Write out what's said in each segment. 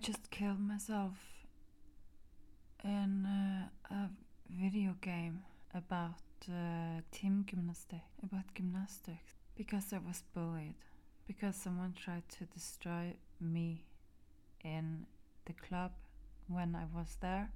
just killed myself in uh, a video game about uh, team gymnastics, about gymnastics, because I was bullied, because someone tried to destroy me in the club when I was there.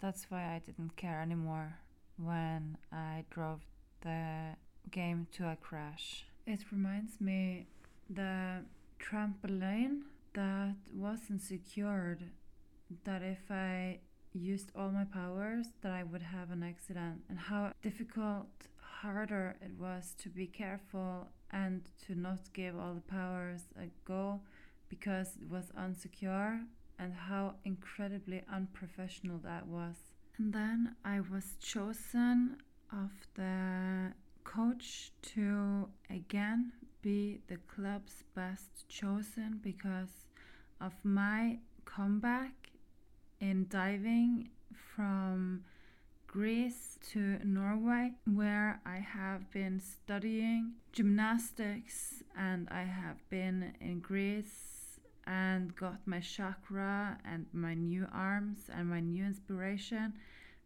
That's why I didn't care anymore when I drove the game to a crash. It reminds me the trampoline that wasn't secured that if I used all my powers that I would have an accident and how difficult harder it was to be careful and to not give all the powers a go because it was unsecure and how incredibly unprofessional that was. And then I was chosen of the coach to again be the club's best chosen because of my comeback in diving from Greece to Norway, where I have been studying gymnastics and I have been in Greece and got my chakra and my new arms and my new inspiration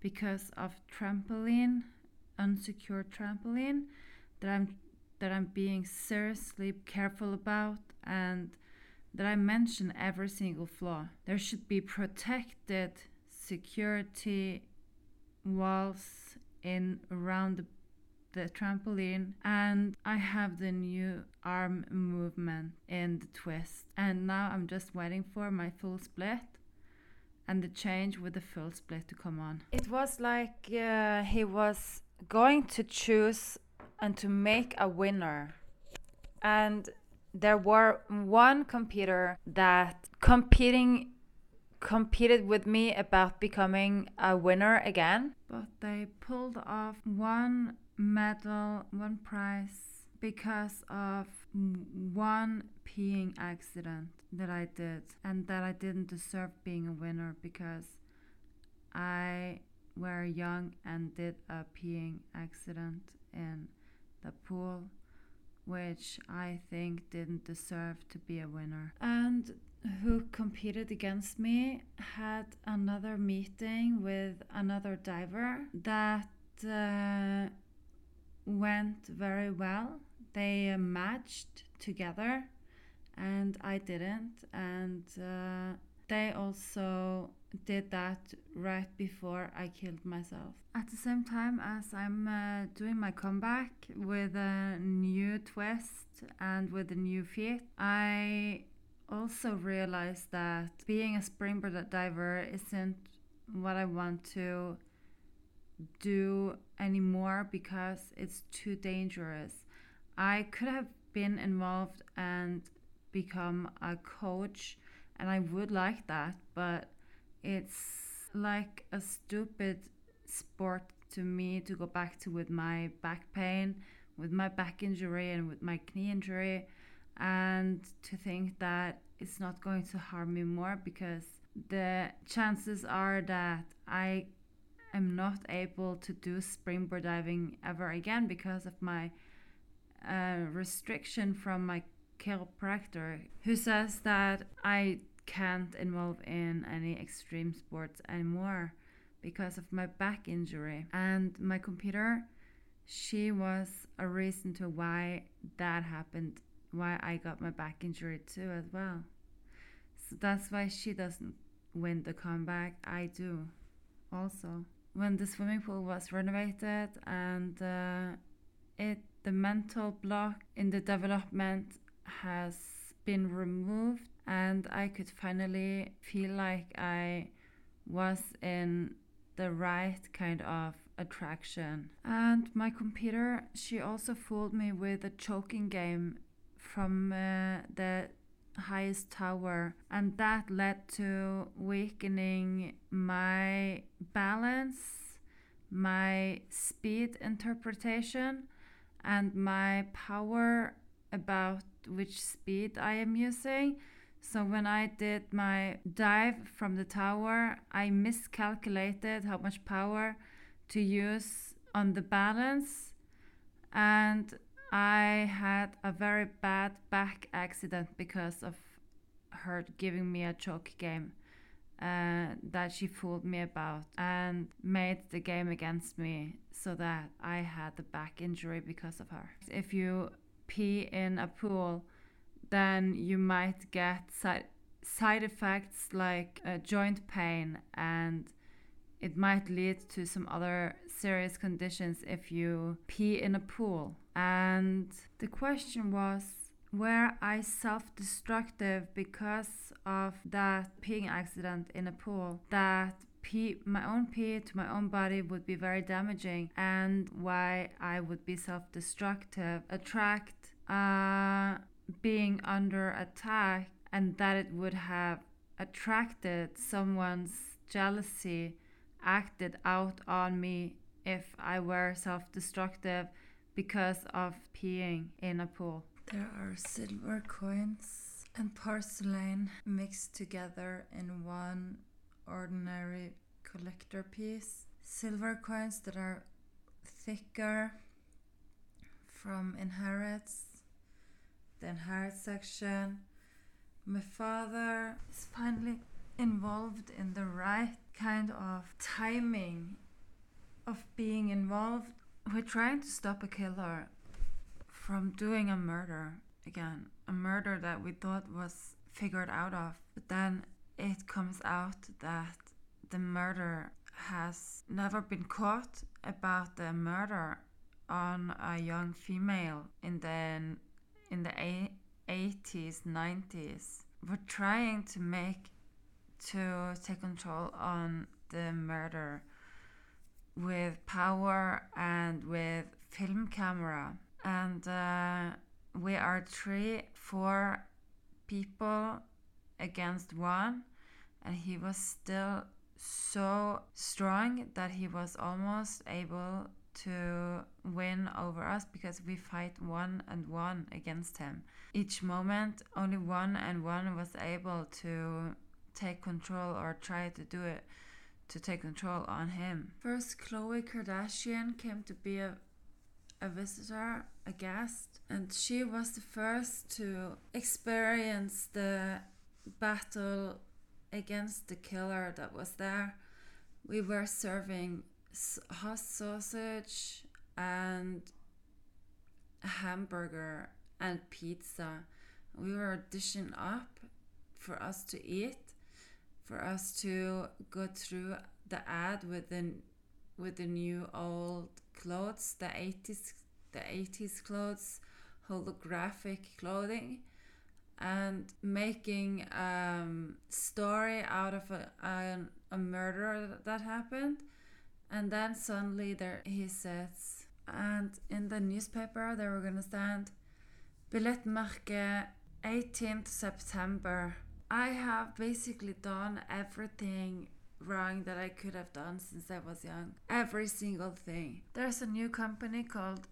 because of trampoline, unsecured trampoline that I'm that I'm being seriously careful about and that I mention every single flaw. There should be protected security walls in around the, the trampoline and I have the new arm movement in the twist and now I'm just waiting for my full split and the change with the full split to come on. It was like uh, he was going to choose and to make a winner. And there were one computer that competing competed with me about becoming a winner again but they pulled off one medal one prize because of one peeing accident that I did and that I didn't deserve being a winner because I were young and did a peeing accident in the pool which I think didn't deserve to be a winner. And who competed against me had another meeting with another diver that uh, went very well. They uh, matched together, and I didn't. And uh, they also did that right before I killed myself. At the same time as I'm uh, doing my comeback with a new twist and with a new feet, I also realized that being a springboard diver isn't what I want to do anymore because it's too dangerous. I could have been involved and become a coach and I would like that, but it's like a stupid sport to me to go back to with my back pain, with my back injury, and with my knee injury, and to think that it's not going to harm me more because the chances are that I am not able to do springboard diving ever again because of my uh, restriction from my chiropractor who says that I can't involve in any extreme sports anymore because of my back injury. And my computer, she was a reason to why that happened, why I got my back injury too, as well. So that's why she doesn't win the comeback. I do also. When the swimming pool was renovated and uh, it the mental block in the development has been removed and I could finally feel like I was in the right kind of attraction. And my computer, she also fooled me with a choking game from uh, the highest tower, and that led to weakening my balance, my speed interpretation, and my power about which speed I am using. So when I did my dive from the tower, I miscalculated how much power to use on the balance and I had a very bad back accident because of her giving me a choke game uh, that she fooled me about and made the game against me so that I had the back injury because of her. If you pee in a pool, then you might get side, side effects like uh, joint pain and it might lead to some other serious conditions if you pee in a pool. And the question was were I self destructive because of that peeing accident in a pool? That pee, my own pee to my own body would be very damaging, and why I would be self destructive, attract uh, being under attack, and that it would have attracted someone's jealousy acted out on me if I were self destructive because of peeing in a pool. There are silver coins and porcelain mixed together in one ordinary collector piece. Silver coins that are thicker from inherits, the inherit section. My father is finally involved in the right kind of timing of being involved. We're trying to stop a killer from doing a murder again, a murder that we thought was figured out of, but then it comes out that the murder has never been caught about the murder on a young female in the in the 80s 90s we're trying to make to take control on the murder with power and with film camera. And uh, we are three, four people against one, and he was still so strong that he was almost able to win over us because we fight one and one against him. Each moment, only one and one was able to take control or try to do it to take control on him. First, Khloe Kardashian came to be a, a visitor, a guest, and she was the first to experience the battle against the killer that was there. We were serving hot sausage and hamburger and pizza. We were dishing up for us to eat for us to go through the ad with the with the new old clothes, the 80s the 80s clothes, holographic clothing and making um, story out of a, a, a murder that happened and then suddenly there he says and in the newspaper they were gonna stand billettmerke 18th September I have basically done everything wrong that I could have done since I was young. Every single thing. There's a new company called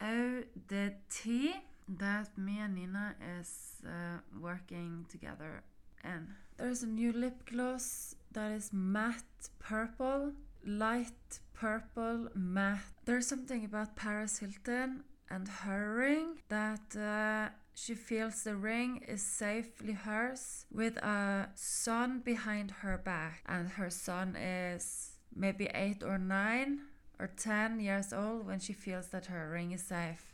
ODT that me and Nina is uh, working together in. There's a new lip gloss that is matte purple, light purple, matte. There's something about Paris Hilton and her ring that uh, she feels the ring is safely hers with a son behind her back, and her son is maybe eight or nine or ten years old when she feels that her ring is safe.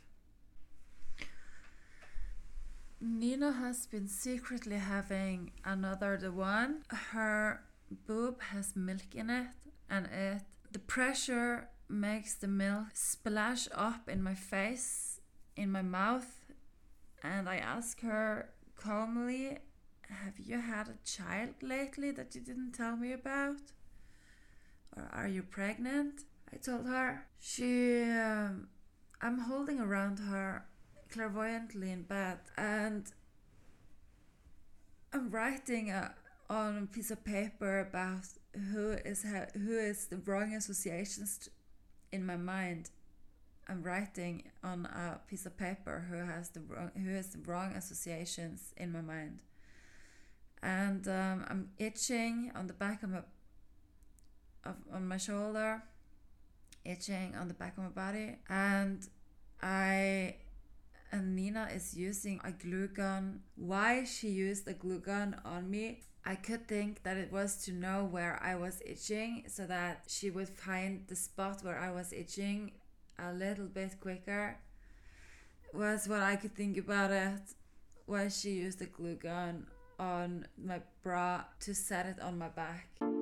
Nina has been secretly having another the one. Her boob has milk in it, and it the pressure makes the milk splash up in my face, in my mouth, and I ask her calmly, Have you had a child lately that you didn't tell me about? Or are you pregnant? I told her. She. Um, I'm holding around her clairvoyantly in bed and I'm writing a, on a piece of paper about who is who is the wrong associations in my mind? I'm writing on a piece of paper who has the wrong, who has the wrong associations in my mind, and um, I'm itching on the back of my of, on my shoulder, itching on the back of my body, and I and Nina is using a glue gun. Why she used a glue gun on me, I could think that it was to know where I was itching so that she would find the spot where I was itching a little bit quicker. Was what I could think about it. Why she used a glue gun on my bra to set it on my back.